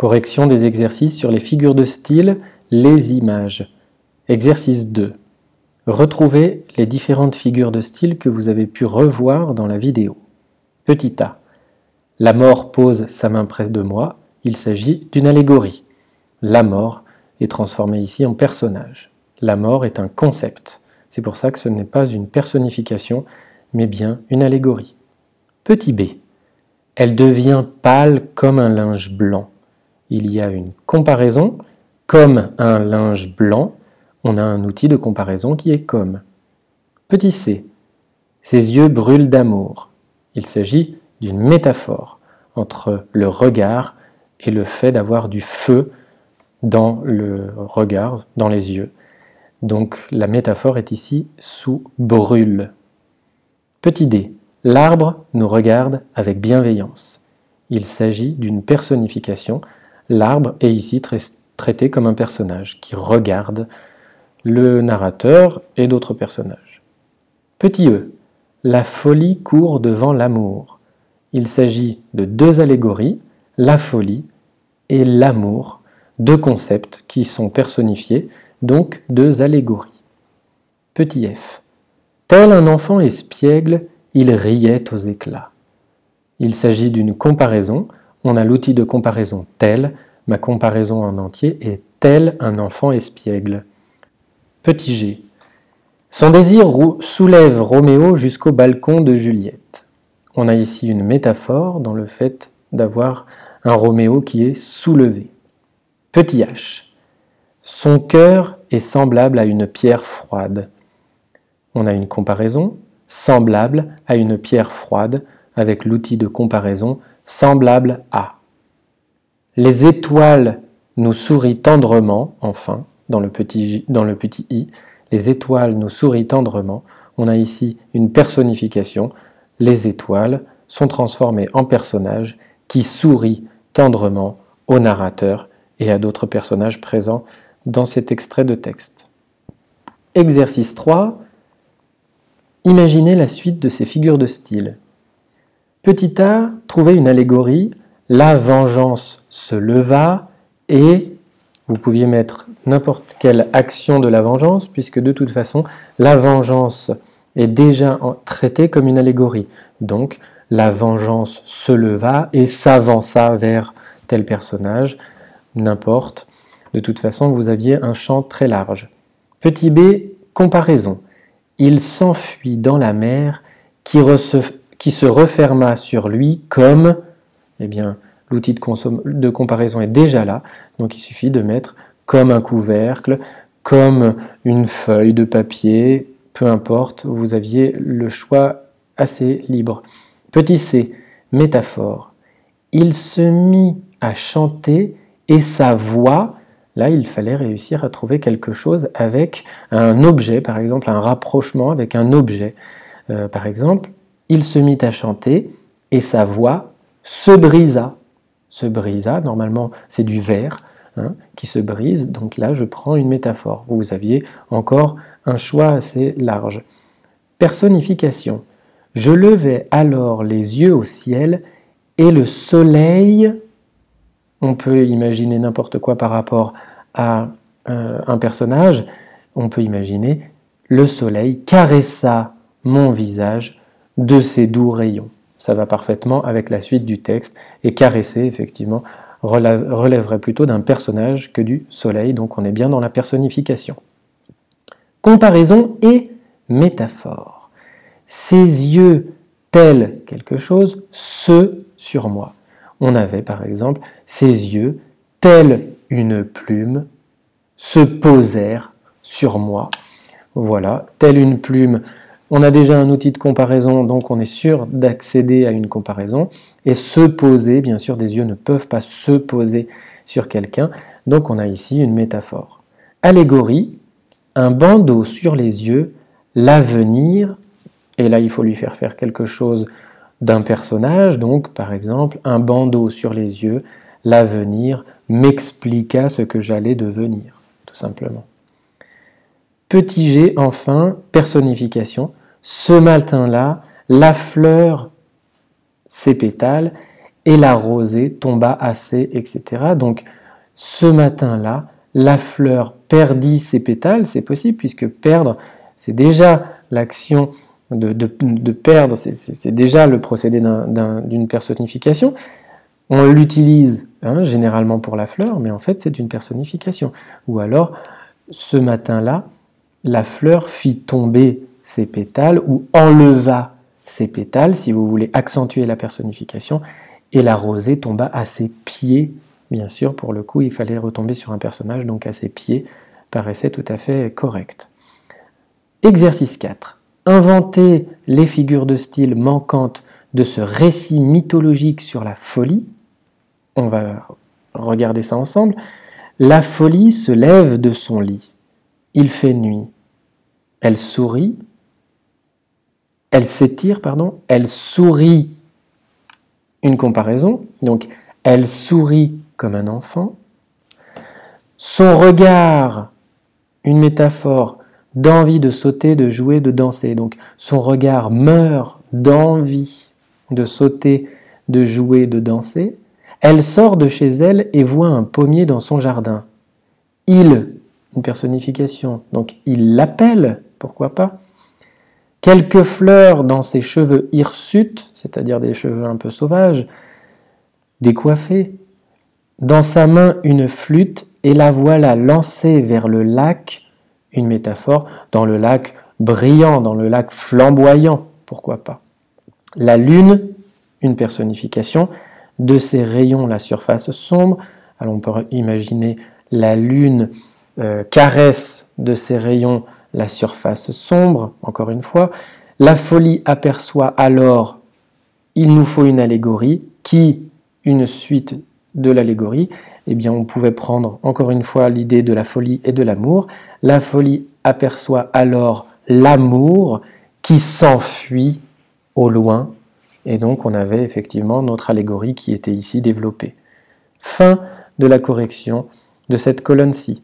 Correction des exercices sur les figures de style, les images. Exercice 2. Retrouvez les différentes figures de style que vous avez pu revoir dans la vidéo. Petit a. La mort pose sa main près de moi. Il s'agit d'une allégorie. La mort est transformée ici en personnage. La mort est un concept. C'est pour ça que ce n'est pas une personnification, mais bien une allégorie. Petit b. Elle devient pâle comme un linge blanc. Il y a une comparaison. Comme un linge blanc, on a un outil de comparaison qui est comme. Petit c. Ses yeux brûlent d'amour. Il s'agit d'une métaphore entre le regard et le fait d'avoir du feu dans le regard, dans les yeux. Donc la métaphore est ici sous brûle. Petit d. L'arbre nous regarde avec bienveillance. Il s'agit d'une personnification. L'arbre est ici traité comme un personnage qui regarde le narrateur et d'autres personnages. Petit e. La folie court devant l'amour. Il s'agit de deux allégories, la folie et l'amour, deux concepts qui sont personnifiés, donc deux allégories. Petit f. Tel un enfant espiègle, il riait aux éclats. Il s'agit d'une comparaison, on a l'outil de comparaison tel, ma comparaison en entier est tel un enfant espiègle. Petit g. Son désir soulève Roméo jusqu'au balcon de Juliette. On a ici une métaphore dans le fait d'avoir un Roméo qui est soulevé. Petit h. Son cœur est semblable à une pierre froide. On a une comparaison semblable à une pierre froide avec l'outil de comparaison semblable à. Les étoiles nous sourient tendrement, enfin, dans le petit, i, les étoiles nous sourient tendrement. On a ici une personnification. Les étoiles sont transformées en personnages qui sourient tendrement au narrateur et à d'autres personnages présents dans cet extrait de texte. Exercice 3. Imaginez la suite de ces figures de style. Petit a, trouvez une allégorie. La vengeance se leva et vous pouviez mettre n'importe quelle action de la vengeance, puisque de toute façon, la vengeance est déjà traitée comme une allégorie. Donc, la vengeance se leva et s'avança vers tel personnage, n'importe. De toute façon, vous aviez un champ très large. Petit b, comparaison. Il s'enfuit dans la mer qui, qui, se referma sur lui comme, eh bien, l'outil de, comparaison est déjà là, donc il suffit de mettre comme un couvercle, comme une feuille de papier, peu importe, vous aviez le choix assez libre. Petit c, métaphore. Il se mit à chanter et sa voix, là il fallait réussir à trouver quelque chose avec un objet, par exemple un rapprochement avec un objet. Euh, par exemple, il se mit à chanter et sa voix se brisa. Se brisa, normalement c'est du verre hein, qui se brise, donc là je prends une métaphore. Vous aviez encore un choix assez large. Personnification. Je levai alors les yeux au ciel et le soleil, on peut imaginer n'importe quoi par rapport à euh, un personnage, on peut imaginer le soleil caressa mon visage de ses doux rayons. Ça va parfaitement avec la suite du texte et caresser effectivement relèverait plutôt d'un personnage que du soleil, donc on est bien dans la personnification. Comparaison et métaphore ses yeux tels quelque chose, se sur moi. On avait par exemple ses yeux tels une plume se posèrent sur moi. Voilà, telle une plume. On a déjà un outil de comparaison, donc on est sûr d'accéder à une comparaison. Et se poser, bien sûr, des yeux ne peuvent pas se poser sur quelqu'un. Donc on a ici une métaphore. Allégorie, un bandeau sur les yeux, l'avenir et là, il faut lui faire faire quelque chose d'un personnage, donc par exemple un bandeau sur les yeux, l'avenir m'expliqua ce que j'allais devenir, tout simplement. Petit g, enfin, personnification. Ce matin-là, la fleur, ses pétales, et la rosée tomba assez, etc. Donc ce matin-là, la fleur perdit ses pétales, c'est possible, puisque perdre, c'est déjà l'action de, perdre, c'est déjà le procédé d'une personnification. On l'utilise hein, généralement pour la fleur, mais en fait c'est une personnification. Ou alors, ce matin-là, la fleur fit tomber ses pétales ou enleva ses pétales, si vous voulez accentuer la personnification, et la rosée tomba à ses pieds. Bien sûr, pour le coup, il fallait retomber sur un personnage, donc à ses pieds paraissait tout à fait correct. Exercice 4. Inventer les figures de style manquantes de ce récit mythologique sur la folie. On va regarder ça ensemble. La folie se lève de son lit. Il fait nuit. Elle sourit. Elle s'étire, pardon. Elle sourit. Une comparaison. Donc, elle sourit comme un enfant. Son regard, une métaphore d'envie de sauter, de jouer, de danser. Donc son regard meurt d'envie de sauter, de jouer, de danser. Elle sort de chez elle et voit un pommier dans son jardin. Il, une personnification, donc il l'appelle, pourquoi pas. Quelques fleurs dans ses cheveux hirsutes, c'est-à-dire des cheveux un peu sauvages, décoiffés. Dans sa main une flûte et la voilà lancée vers le lac une métaphore, dans le lac brillant, dans le lac flamboyant, pourquoi pas. La lune, une personnification, de ses rayons la surface sombre. Alors on peut imaginer la lune euh, caresse de ses rayons la surface sombre, encore une fois. La folie aperçoit alors, il nous faut une allégorie, qui, une suite de l'allégorie, eh bien on pouvait prendre encore une fois l'idée de la folie et de l'amour. La folie aperçoit alors l'amour qui s'enfuit au loin, et donc on avait effectivement notre allégorie qui était ici développée. Fin de la correction de cette colonne-ci.